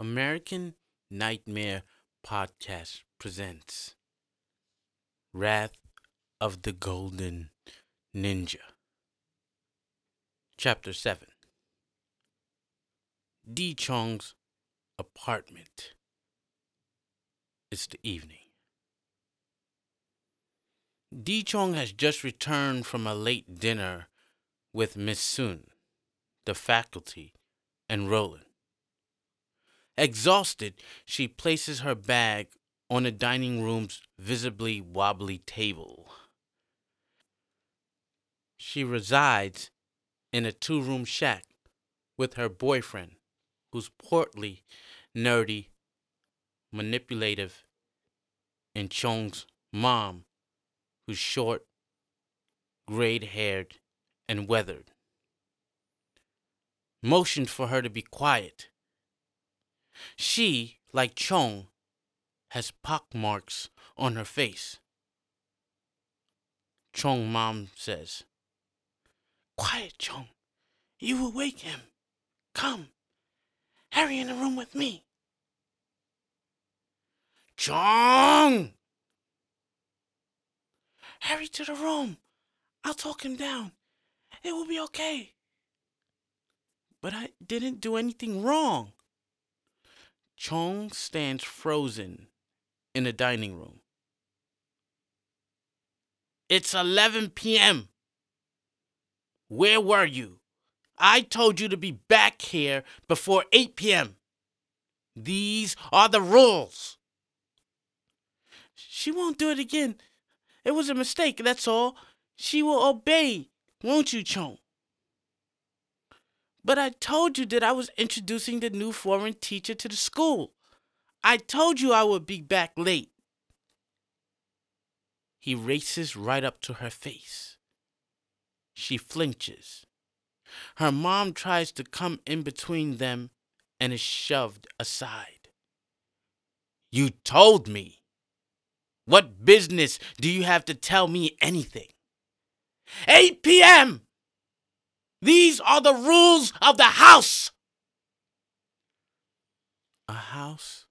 American Nightmare Podcast presents Wrath of the Golden Ninja. Chapter 7 D Chong's apartment. It's the evening. D Chong has just returned from a late dinner with Miss Sun, the faculty, and Roland. Exhausted, she places her bag on the dining room's visibly wobbly table. She resides in a two room shack with her boyfriend, who's portly, nerdy, manipulative, and Chong's mom, who's short, gray haired, and weathered. Motioned for her to be quiet. She, like Chong, has pockmarks on her face. Chong mom says, Quiet, Chong. You will wake him. Come. Harry in the room with me. Chong! Hurry to the room. I'll talk him down. It will be okay. But I didn't do anything wrong. Chong stands frozen in the dining room. It's 11 p.m. Where were you? I told you to be back here before 8 p.m. These are the rules. She won't do it again. It was a mistake, that's all. She will obey, won't you, Chong? But I told you that I was introducing the new foreign teacher to the school. I told you I would be back late. He races right up to her face. She flinches. Her mom tries to come in between them and is shoved aside. You told me. What business do you have to tell me anything? 8 p.m. These are the rules of the house. A house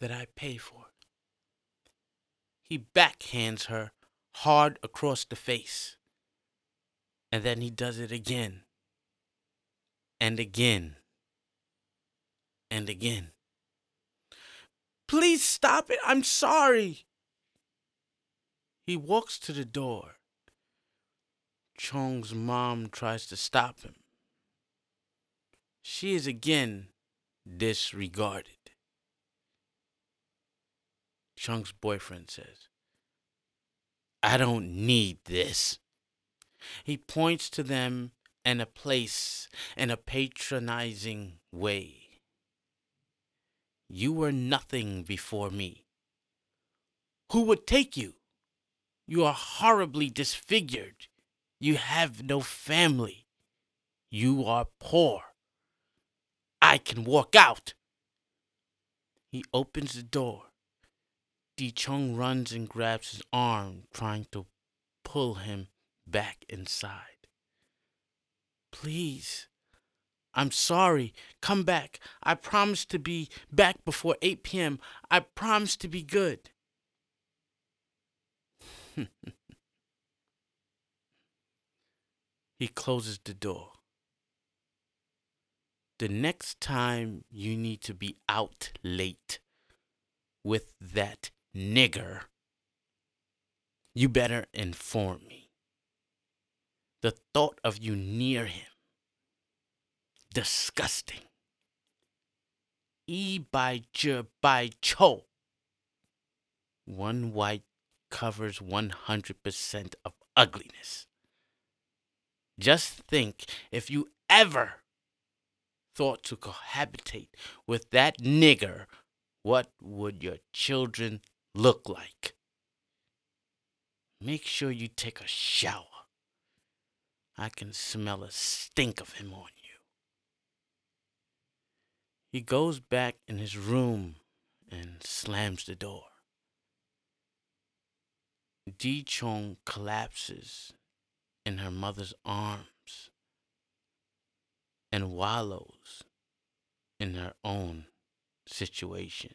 that I pay for. He backhands her hard across the face. And then he does it again. And again. And again. Please stop it. I'm sorry. He walks to the door. Chong's mom tries to stop him. She is again disregarded. Chong's boyfriend says, I don't need this. He points to them and a place in a patronizing way. You were nothing before me. Who would take you? You are horribly disfigured. You have no family. You are poor. I can walk out. He opens the door. Di Chong runs and grabs his arm, trying to pull him back inside. Please. I'm sorry. Come back. I promise to be back before 8 p.m. I promise to be good. he closes the door. The next time you need to be out late with that nigger, you better inform me. The thought of you near him, disgusting. E by J by Cho. One white covers 100% of ugliness. Just think if you ever thought to cohabitate with that nigger, what would your children look like? Make sure you take a shower. I can smell a stink of him on you. He goes back in his room and slams the door. Di Chong collapses in her mother's arms and wallows in her own situation.